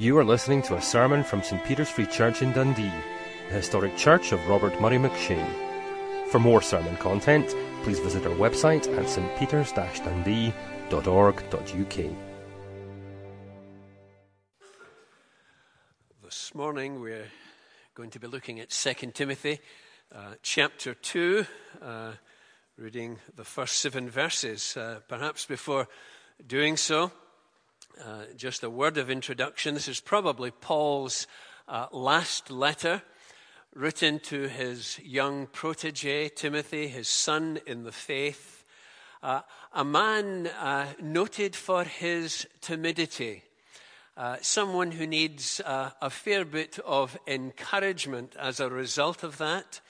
You are listening to a sermon from St Peter's Free Church in Dundee, the historic church of Robert Murray McCheyne. For more sermon content, please visit our website at stpeters-dundee.org.uk. This morning we're going to be looking at 2 Timothy uh, chapter 2, uh, reading the first seven verses. Uh, perhaps before doing so, uh, just a word of introduction. This is probably Paul's uh, last letter written to his young protege, Timothy, his son in the faith. Uh, a man uh, noted for his timidity. Uh, someone who needs a fair bit of encouragement as a result of that.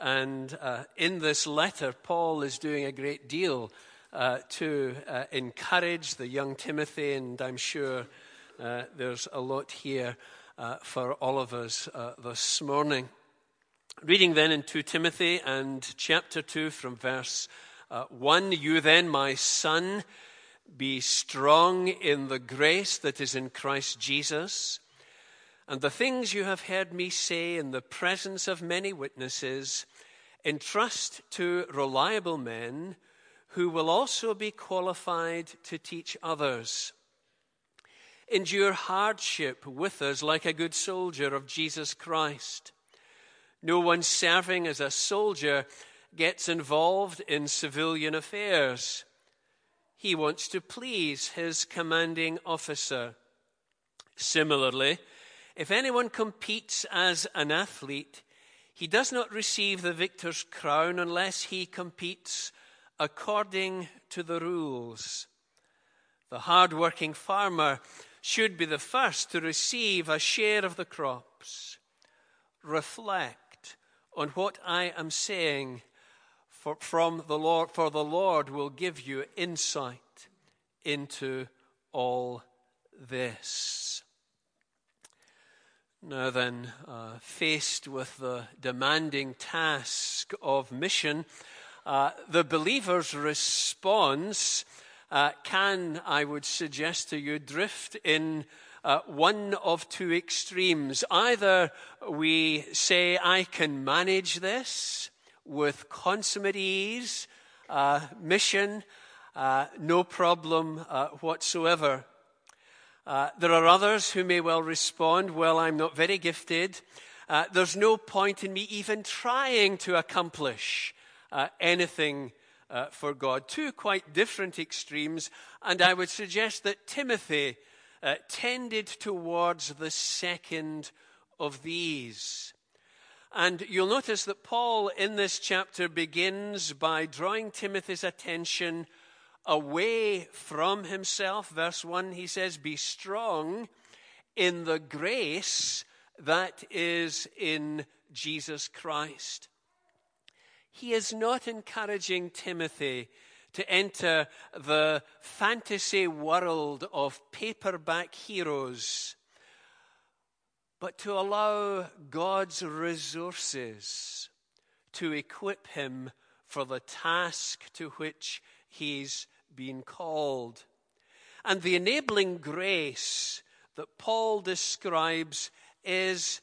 And in this letter, Paul is doing a great deal uh, to uh, encourage the young Timothy, and I'm sure uh, there's a lot here uh, for all of us uh, this morning. Reading then in 2 Timothy and chapter 2 from verse uh, 1 You then, my son, be strong in the grace that is in Christ Jesus. And the things you have heard me say in the presence of many witnesses, entrust to reliable men who will also be qualified to teach others. Endure hardship with us like a good soldier of Jesus Christ. No one serving as a soldier gets involved in civilian affairs. He wants to please his commanding officer. Similarly, if anyone competes as an athlete, he does not receive the victor's crown unless he competes according to the rules. The hard-working farmer should be the first to receive a share of the crops. Reflect on what I am saying for, from the Lord, for the Lord will give you insight into all this. Now, then, uh, faced with the demanding task of mission, uh, the believer's response uh, can, I would suggest to you, drift in uh, one of two extremes. Either we say, I can manage this with consummate ease, uh, mission, uh, no problem whatsoever. there are others who may well respond, Well, I'm not very gifted. there's no point in me even trying to accomplish uh, anything uh, for God. Two quite different extremes, and I would suggest that Timothy uh, tended towards the second of these. And you'll notice that Paul in this chapter begins by drawing Timothy's attention away from himself. Verse 1, he says, Be strong in the grace that is in Jesus Christ. He is not encouraging Timothy to enter the fantasy world of paperback heroes, but to allow God's resources to equip him for the task to which he's been called. And the enabling grace that Paul describes is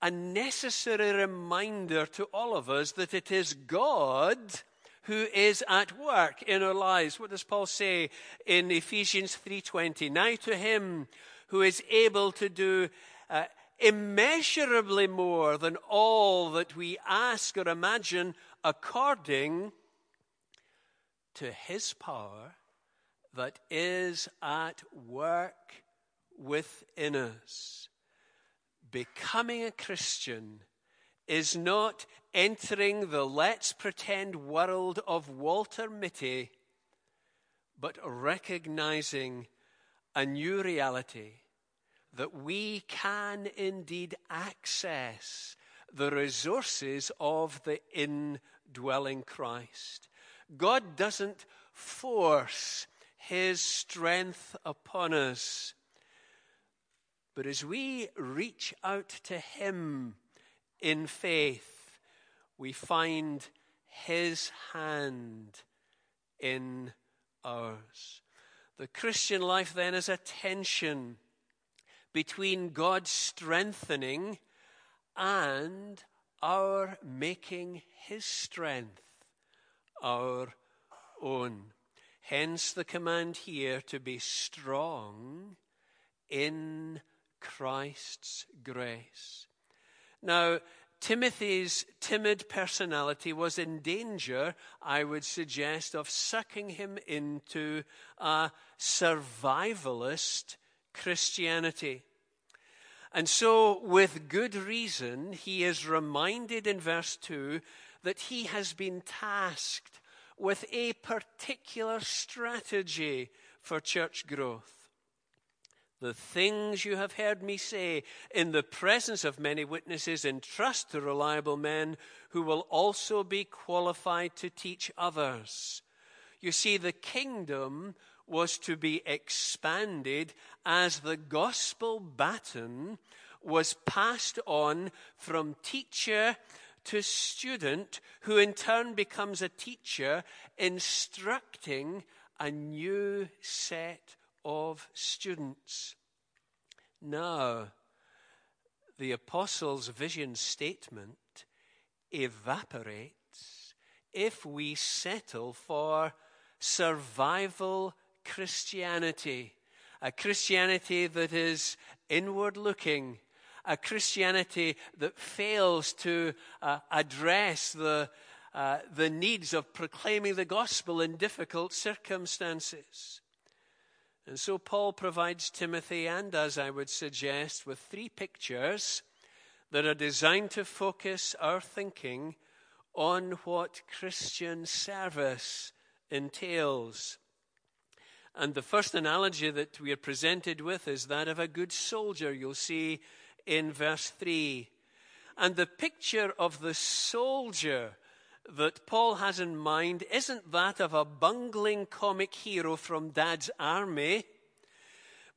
a necessary reminder to all of us that it is God who is at work in our lives. What does Paul say in Ephesians 3:20? Now to him who is able to do uh, immeasurably more than all that we ask or imagine according to his power that is at work within us becoming a Christian is not entering the let's pretend world of Walter Mitty, but recognizing a new reality that we can indeed access the resources of the indwelling Christ. God doesn't force his strength upon us. But as we reach out to Him in faith, we find His hand in ours. The Christian life then is a tension between God's strengthening and our making his strength our own. Hence the command here to be strong in Christ's grace. Now, Timothy's timid personality was in danger, I would suggest, of sucking him into a survivalist Christianity. And so, with good reason, he is reminded in verse 2 that he has been tasked with a particular strategy for church growth. The things you have heard me say in the presence of many witnesses, entrust to reliable men who will also be qualified to teach others. You see, the kingdom was to be expanded as the gospel baton was passed on from teacher to student, who in turn becomes a teacher, instructing a new set of students. Now, the apostles' vision statement evaporates if we settle for survival Christianity, a Christianity that is inward looking, a Christianity that fails to uh, address the, uh, the needs of proclaiming the gospel in difficult circumstances. And so Paul provides Timothy and us, I would suggest, with three pictures that are designed to focus our thinking on what Christian service entails. And the first analogy that we are presented with is that of a good soldier, you'll see in verse 3. And the picture of the soldier that Paul has in mind isn't that of a bungling comic hero from Dad's army,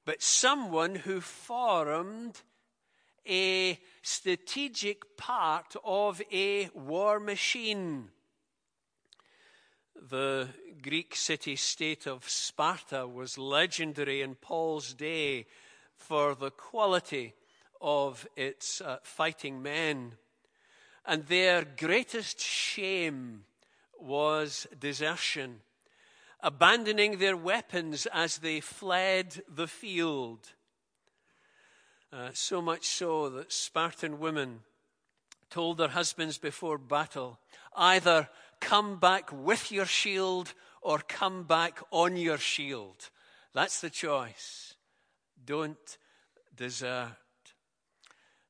but someone who formed a strategic part of a war machine. The Greek city state of Sparta was legendary in Paul's day for the quality of its uh, fighting men. And their greatest shame was desertion, abandoning their weapons as they fled the field. Uh, so much so that Spartan women told their husbands before battle either come back with your shield or come back on your shield. That's the choice. Don't desert.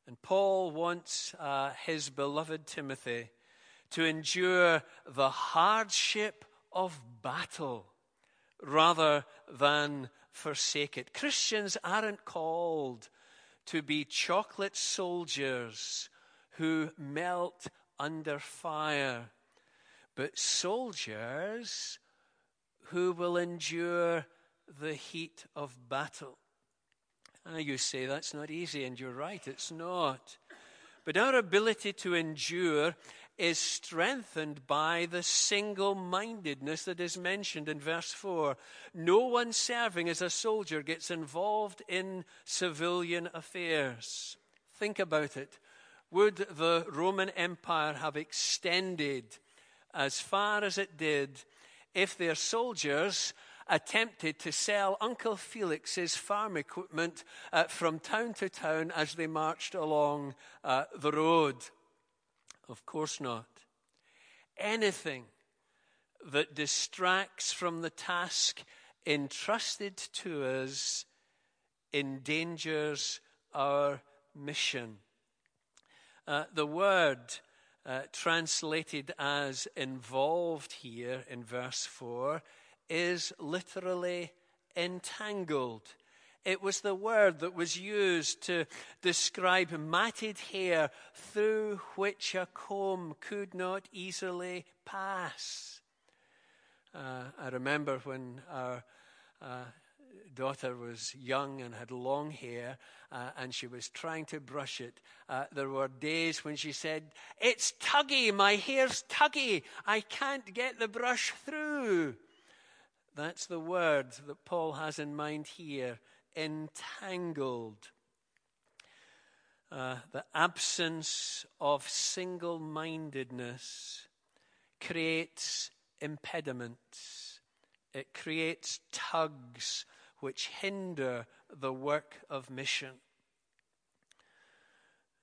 And Paul wants uh, his beloved Timothy to endure the hardship of battle rather than forsake it. Christians aren't called to be chocolate soldiers who melt under fire, but soldiers who will endure the heat of battle. Ah, you say that's not easy, and you're right, it's not. But our ability to endure is strengthened by the single mindedness that is mentioned in verse 4. No one serving as a soldier gets involved in civilian affairs. Think about it. Would the Roman Empire have extended as far as it did if their soldiers attempted to sell Uncle Felix's farm equipment uh, from town to town as they marched along uh, the road. Of course not. Anything that distracts from the task entrusted to us endangers our mission. Uh, the word uh, translated as involved here in verse 4 is literally entangled. It was the word that was used to describe matted hair through which a comb could not easily pass. Uh, I remember when our uh, daughter was young and had long hair, uh, and she was trying to brush it. Uh, there were days when she said, It's tuggy, my hair's tuggy, I can't get the brush through. That's the word that Paul has in mind here entangled. Uh, the absence of single mindedness creates impediments, it creates tugs which hinder the work of mission.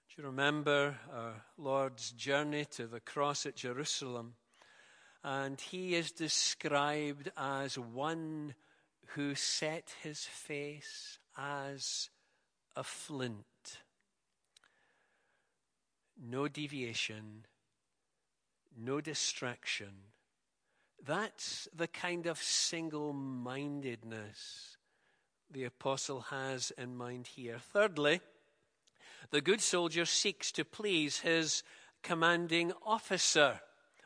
Do you remember our Lord's journey to the cross at Jerusalem? And he is described as one who set his face as a flint no deviation, no distraction. That's the kind of single mindedness the apostle has in mind here. Thirdly, the good soldier seeks to please his commanding officer.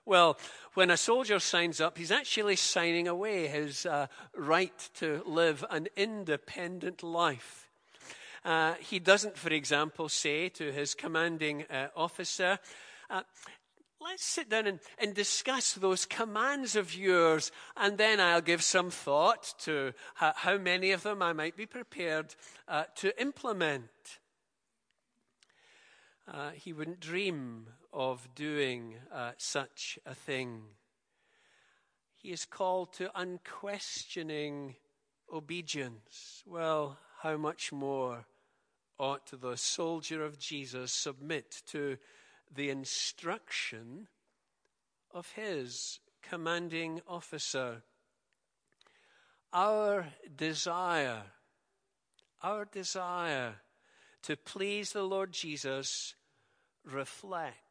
Well, when a soldier signs up, he's actually signing away his uh, right to live an independent life. Uh, he doesn't, for example, say to his commanding uh, officer, uh, Let's sit down and, and, discuss those commands of yours, and then I'll give some thought to how, how many of them I might be prepared uh, to implement. Uh, he wouldn't dream of doing uh, such a thing. He is called to unquestioning obedience. Well, how much more ought the soldier of Jesus submit to the instruction of his commanding officer? Our desire, our desire to please the Lord Jesus reflects,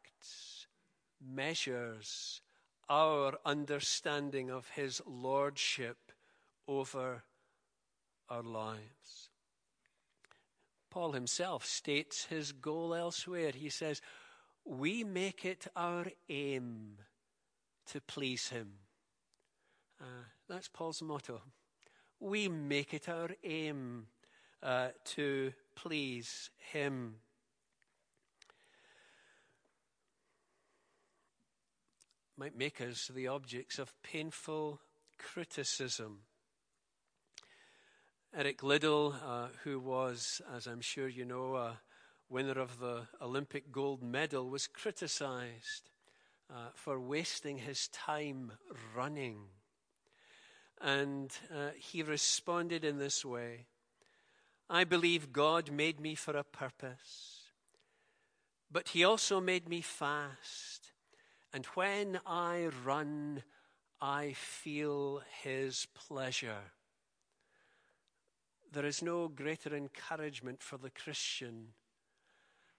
measures our understanding of his lordship over our lives. Paul himself states his goal elsewhere. He says, We make it our aim to please him. Uh, that's Paul's motto. We make it our aim uh, to please him. Might make us the objects of painful criticism. Eric Liddell, uh, who was, as I'm sure you know, a winner of the Olympic gold medal, was criticized uh, for wasting his time running. And uh, he responded in this way I believe God made me for a purpose, but He also made me fast. And when I run, I feel His pleasure. There is no greater encouragement for the Christian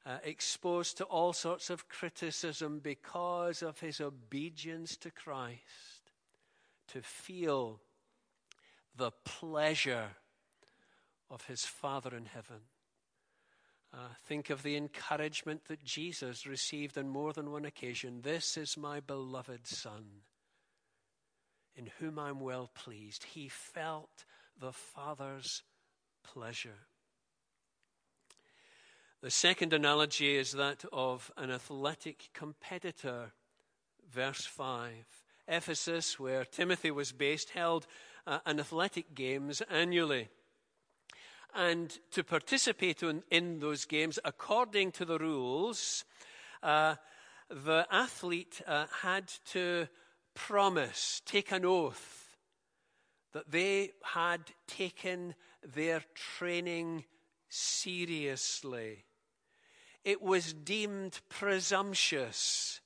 uh, exposed to all sorts of criticism because of his obedience to Christ to feel the pleasure of his Father in heaven. Uh, think of the encouragement that Jesus received on more than one occasion. This is my beloved Son, in whom I'm well pleased. He felt the Father's pleasure. The second analogy is that of an athletic competitor. Verse 5. Ephesus, where Timothy was based, held uh, an athletic games annually. And to participate in, in, those games, according to the rules, uh, the athlete uh, had to promise, take an oath, that they had taken their training seriously. It was deemed presumptuous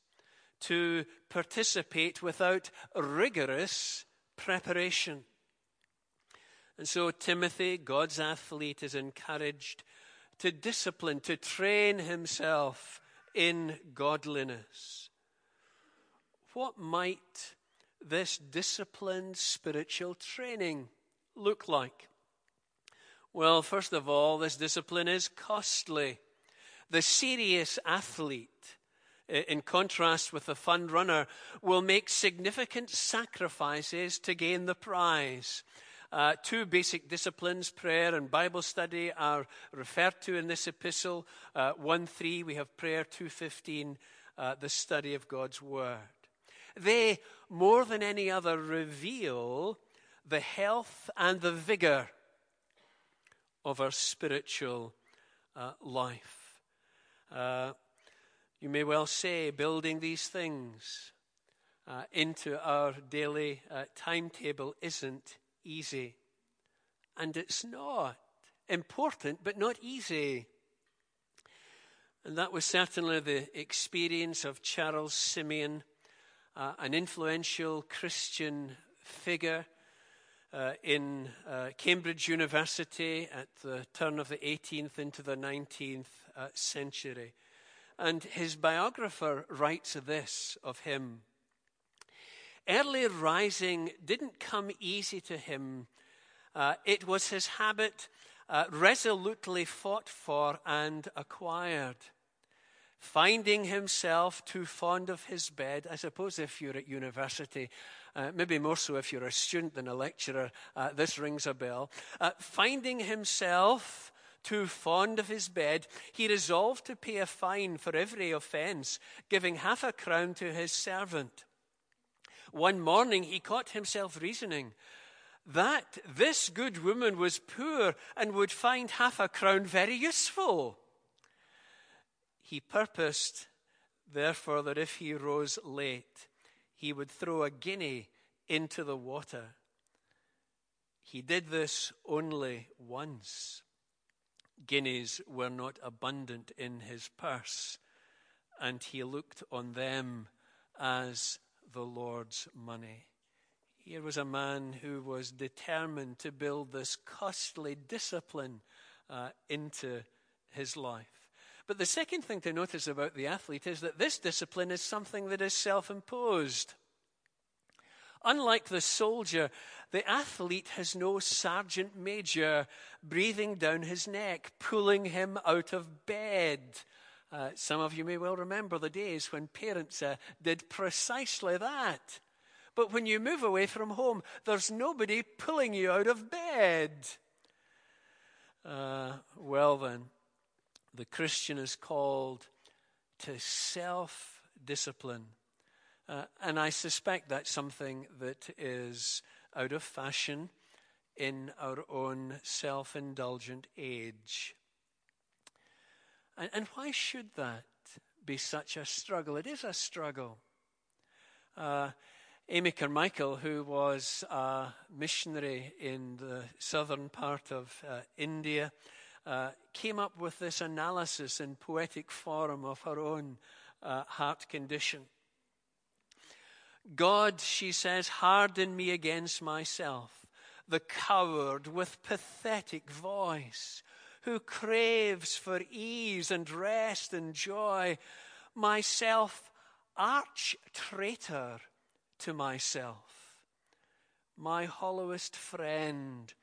to participate without rigorous preparation. And so Timothy, God's athlete, is encouraged to discipline, to train himself in godliness. What might this disciplined spiritual training look like? Well, first of all, this discipline is costly. The serious athlete, in contrast with the fun runner, will make significant sacrifices to gain the prize. Uh, two basic disciplines, prayer and Bible study, are referred to in this epistle. Uh, 1 3, we have prayer. 2.15, uh, the study of God's Word. They, more than any other, reveal the health and the vigor of our spiritual uh, life. Uh, you may well say building these things uh, into our daily timetable isn't easy. And it's not important, but not easy. And that was certainly the experience of Charles Simeon, uh, an influential Christian figure uh, in uh, Cambridge University at the turn of the 18th into the 19th uh, century. And his biographer writes this of him Early rising didn't come easy to him, uh, it was his habit, uh, resolutely fought for and acquired finding himself too fond of his bed. I suppose if you're at university, uh, maybe more so if you're a student than a lecturer, uh, this rings a bell. Uh, finding himself too fond of his bed, he resolved to pay a fine for every offence, giving half a crown to his servant. One morning he caught himself reasoning that this good woman was poor and would find half a crown very useful. He purposed, therefore, that if he rose late, he would throw a guinea into the water. He did this only once. Guineas were not abundant in his purse, and he looked on them as the Lord's money. Here was a man who was determined to build this costly discipline uh, into his life. But the second thing to notice about the athlete is that this discipline is something that is self imposed. Unlike the soldier, the athlete has no sergeant major breathing down his neck, pulling him out of bed. Uh, some of you may well remember the days when parents uh, did precisely that. But when you move away from home, there's nobody pulling you out of bed. Uh, well, then, the Christian is called to self discipline. Uh, and I suspect that's something that is out of fashion in our own self indulgent age. And, and, why should that be such a struggle? It is a struggle. Uh, Amy Carmichael, who was a missionary in the southern part of uh, India, uh, came up with this analysis in poetic form of her own uh, heart condition. God, she says, harden me against myself, the coward with pathetic voice, who craves for ease and rest and joy, myself arch traitor to myself, my hollowest friend,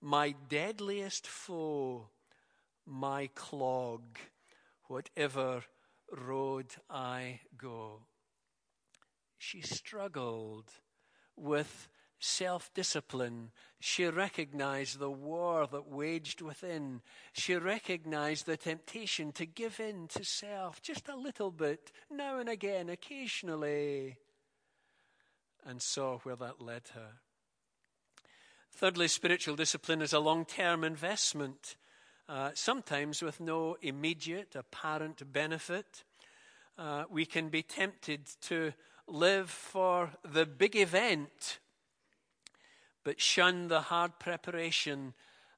my deadliest foe, my clog, whatever road I go. She struggled with self discipline. She recognized the war that waged within. She recognized the temptation to give in to self just a little bit, now and again, occasionally, and saw where that led her. Thirdly, spiritual discipline is a long term investment uh, sometimes with no immediate apparent benefit. Uh, we can be tempted to live for the big event, but shun the hard preparation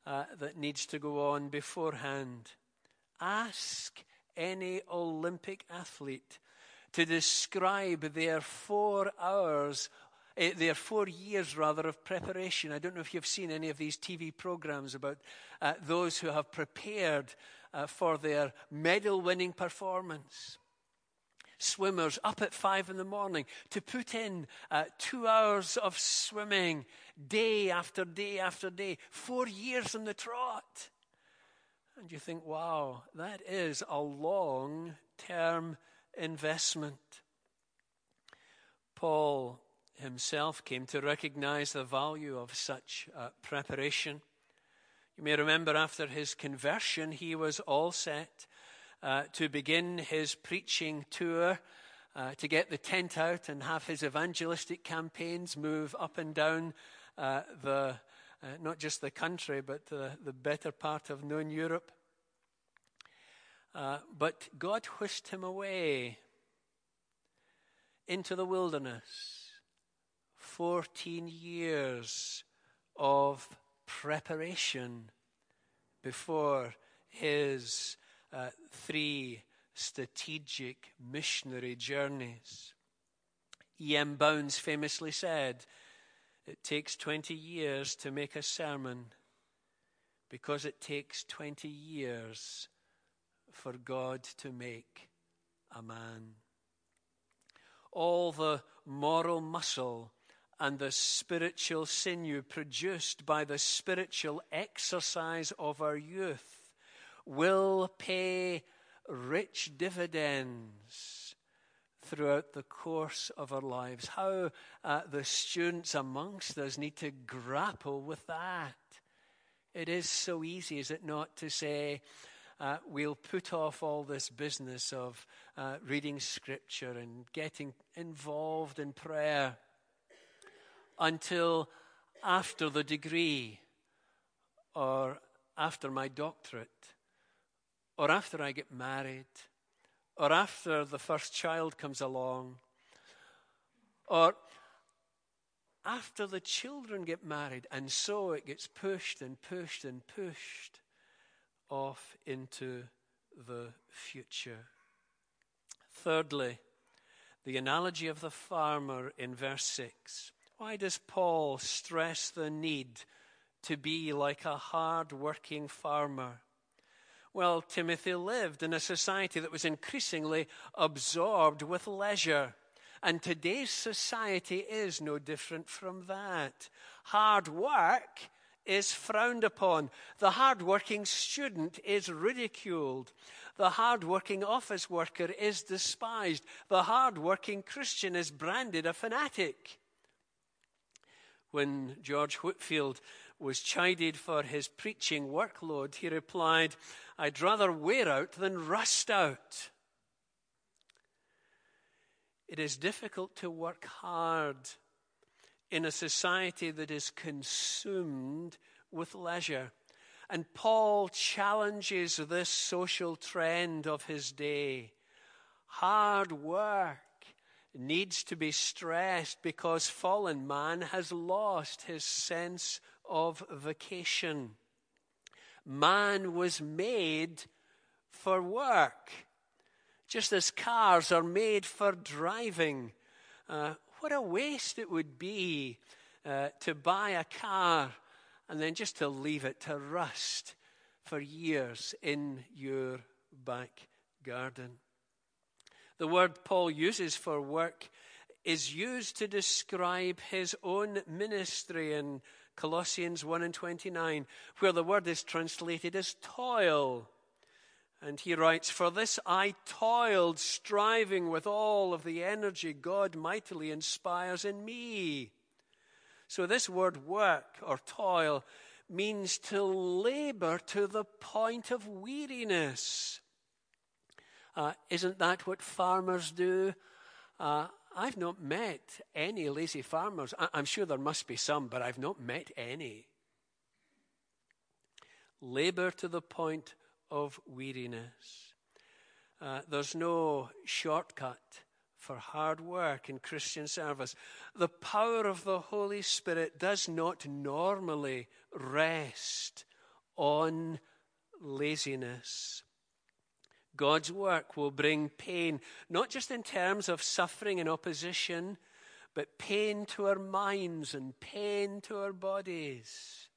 uh, that needs to go on beforehand. Ask any Olympic athlete to describe their four hours uh, their four years, rather, of preparation. I don't know if you've seen any of these TV programs about uh, those who have prepared uh, for their medal winning performance. Swimmers up at five in the morning to put in uh, two hours of swimming day after day after day, four years in the trot. And you think, wow, that is a long term investment. Paul himself came to recognize the value of such uh, preparation. You may remember after his conversion, he was all set uh, to begin his preaching tour, uh, to get the tent out and have his evangelistic campaigns move up and down uh, the, uh, not just the country, but the, the better part of known Europe. Uh, but God whisked him away into the wilderness. 14 years of preparation before his uh, three strategic missionary journeys. E.M. Bounds famously said, It takes 20 years to make a sermon because it takes 20 years for God to make a man. All the moral muscle and the spiritual sinew produced by the spiritual exercise of our youth will pay rich dividends throughout the course of our lives. How uh, the students amongst us need to grapple with that. It is so easy, is it not, to say, uh, we'll put off all this business of uh, reading scripture and getting involved in prayer until after the degree or after my doctorate or after I get married, or after the first child comes along, or after the children get married, and so it gets pushed and pushed and pushed off into the future. Thirdly, the analogy of the farmer in verse 6. Why does Paul stress the need to be like a hard working farmer? Well, Timothy lived in a society that was increasingly absorbed with leisure. And today's society is no different from that. Hard work is frowned upon. The hard-working student is ridiculed. The hard-working office worker is despised. The hard-working Christian is branded a fanatic. When George Whitefield was chided for his preaching workload, he replied, I'd rather wear out than rust out. It is difficult to work hard in a society that is consumed with leisure. And Paul challenges this social trend of his day. Hard work needs to be stressed because fallen man has lost his sense of vocation. Man was made for work, just as cars are made for driving. Uh, what a waste it would be uh, to buy a car and then just to leave it to rust for years in your back garden. The word Paul uses for work is used to describe his own ministry in Colossians 1 and 29, where the word is translated as toil. And he writes, For this I toiled, striving with all of the energy God mightily inspires in me. So, this word work or toil means to labor to the point of weariness. Uh, isn't that what farmers do? Uh, I've not met any lazy farmers. I- I'm sure there must be some, but I've not met any. Labor to the point of weariness. Uh, there's no shortcut for hard work in Christian service. The power of the Holy Spirit does not normally rest on laziness. God's work will bring pain, not just in terms of suffering and opposition, but pain to our minds and pain to our bodies.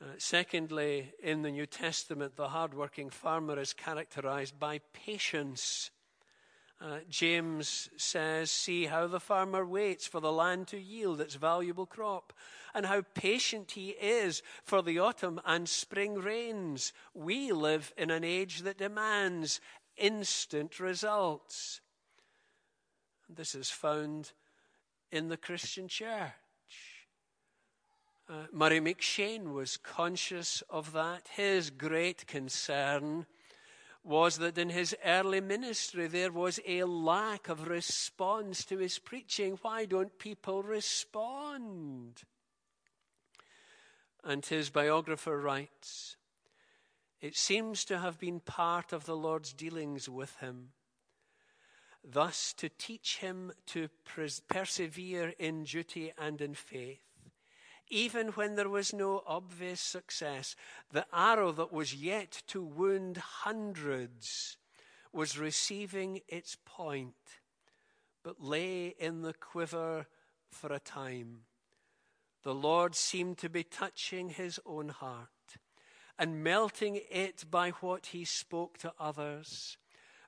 Uh, secondly, in the New Testament, the hardworking farmer is characterized by patience. Uh, James says, See how the farmer waits for the land to yield its valuable crop, and how patient he is for the autumn and spring rains. We live in an age that demands instant results. This is found in the Christian church. Uh, Murray McCheyne was conscious of that. His great concern was that in his early ministry there was a lack of response to his preaching. Why don't people respond? And his biographer writes It seems to have been part of the Lord's dealings with him. Thus, to teach him to persevere in duty and in faith, even when there was no obvious success, the arrow that was yet to wound hundreds was receiving its point, but lay in the quiver for a time. The Lord seemed to be touching his own heart and melting it by what he spoke to others,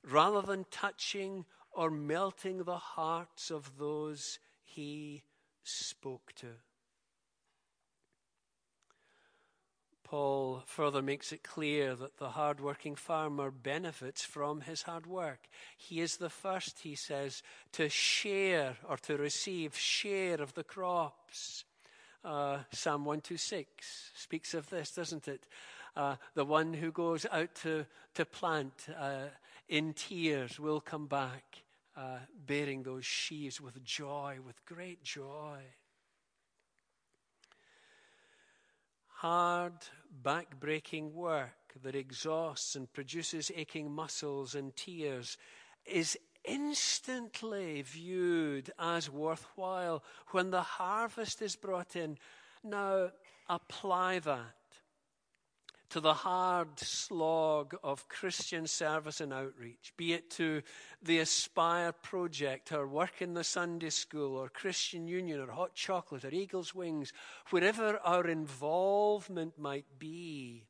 rather than touching or melting the hearts of those he spoke to. Paul further makes it clear that the hard-working farmer benefits from his hard work. He is the first, he says, to share or to receive share of the crops. Uh, Psalm 126 speaks of this, doesn't it? Uh, the one who goes out to, to plant uh, in tears will come back uh, bearing those sheaves with joy, with great joy. hard, back-breaking work that exhausts and produces aching muscles and tears is instantly viewed as worthwhile when the harvest is brought in. Now, apply that to the hard slog of Christian service and outreach, be it to the Aspire project or work in the Sunday school or Christian Union or Hot Chocolate or Eagle's Wings, wherever our involvement might be.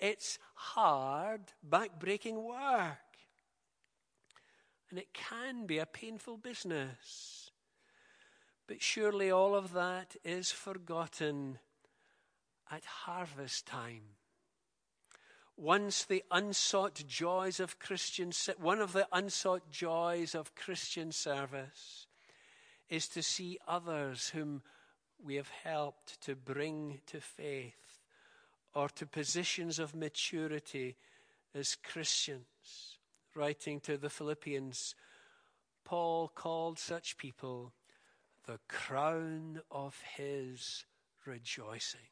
It's hard, back-breaking work. And it can be a painful business. But surely all of that is forgotten at harvest time once the unsought joys of Christian, one of the unsought joys of Christian service is to see others whom we have helped to bring to faith or to positions of maturity as Christians. Writing to the Philippians, Paul called such people the crown of his rejoicing.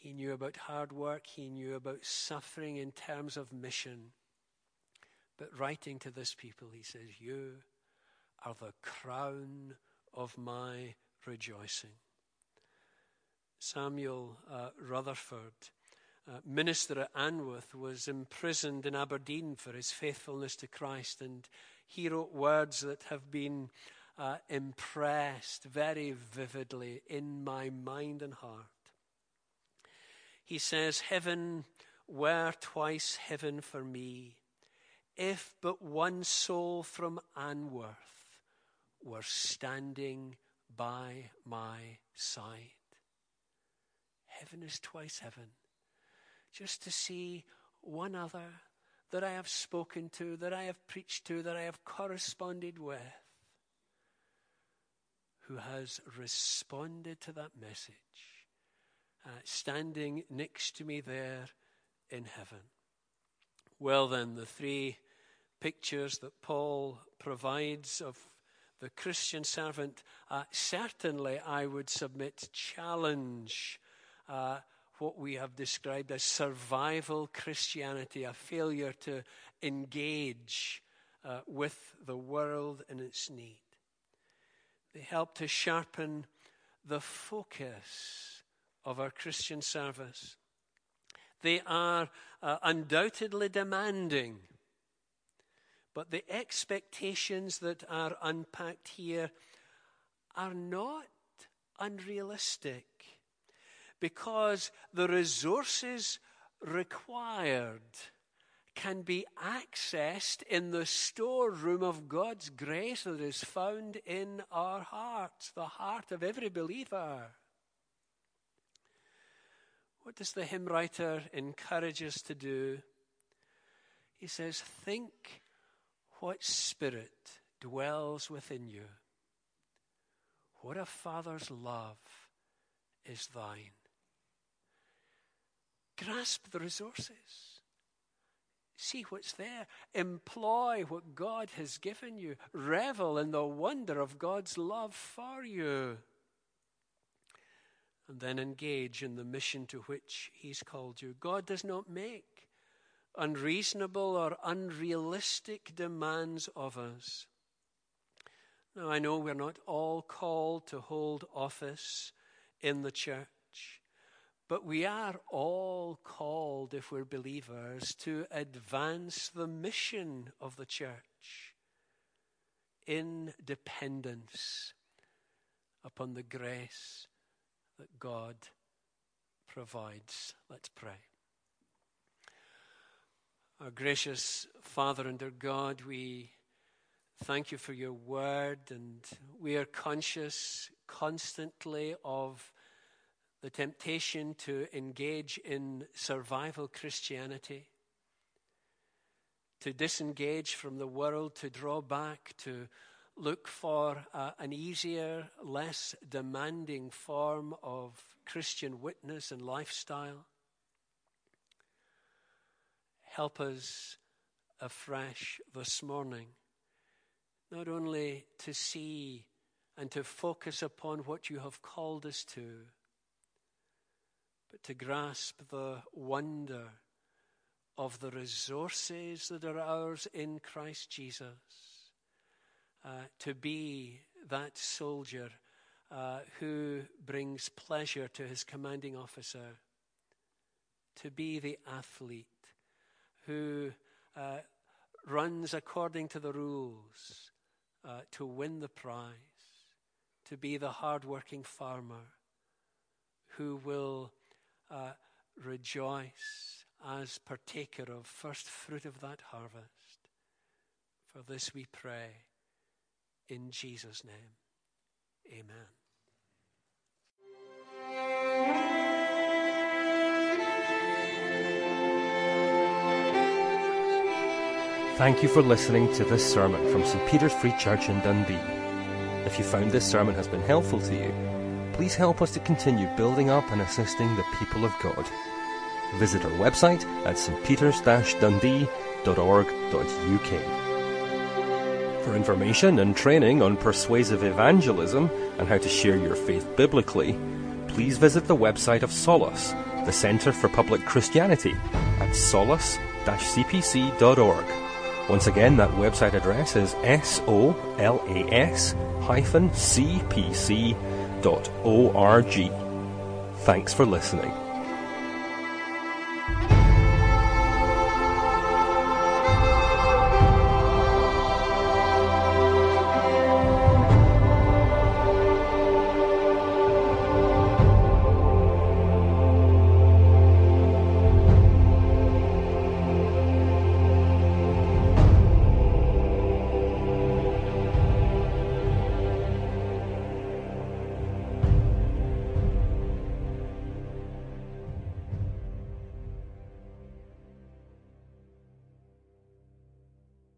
He knew about hard work. He knew about suffering in terms of mission. But writing to this people, he says, You are the crown of my rejoicing. Samuel uh, Rutherford, uh, minister at Anwoth, was imprisoned in Aberdeen for his faithfulness to Christ, and he wrote words that have been uh, impressed very vividly in my mind and heart. He says, Heaven were twice heaven for me, if but one soul from Anwoth were standing by my side. Heaven is twice heaven. Just to see one other that I have spoken to, that I have preached to, that I have corresponded with, who has responded to that message uh, standing next to me there in heaven. Well, then, the three pictures that Paul provides of the Christian servant uh, certainly, I would submit, challenge uh, what we have described as survival Christianity, a failure to engage uh, with the world in its need. They help to sharpen the focus of our Christian service. They are uh, undoubtedly demanding, but the expectations that are unpacked here are not unrealistic because the resources required can be accessed in the storeroom of God's grace that is found in our hearts, the heart of every believer. What does the hymn writer encourage us to do? He says, Think what spirit dwells within you. What a father's love is thine. Grasp the resources. See what's there. Employ what God has given you. Revel in the wonder of God's love for you. And then engage in the mission to which He's called you. God does not make unreasonable or unrealistic demands of us. Now, I know we're not all called to hold office in the church, but we are all called, if we're believers, to advance the mission of the church in dependence upon the grace that God provides. Let's pray. Our gracious Father and our God, we thank you for your word, and we are conscious constantly of the temptation to engage in survival Christianity, to disengage from the world, to draw back, to look for an easier, less demanding form of Christian witness and lifestyle. Help us afresh this morning, not only to see and to focus upon what you have called us to, but to grasp the wonder of the resources that are ours in Christ Jesus, uh, to be that soldier uh, who brings pleasure to his commanding officer, to be the athlete who uh, runs according to the rules uh, to win the prize, to be the hardworking farmer who will uh, rejoice as partaker of first fruit of that harvest. For this we pray in Jesus' name. Amen. Thank you for listening to this sermon from St. Peter's Free Church in Dundee. If you found this sermon has been helpful to you, please help us to continue building up and assisting the people of God. Visit our website at stpeters-dundee.org.uk. For information and training on persuasive evangelism and how to share your faith biblically, please visit the website of Solas, the Centre for Public Christianity, at solas-cpc.org. Once again, that website address is solas-cpc.org. Thanks for listening.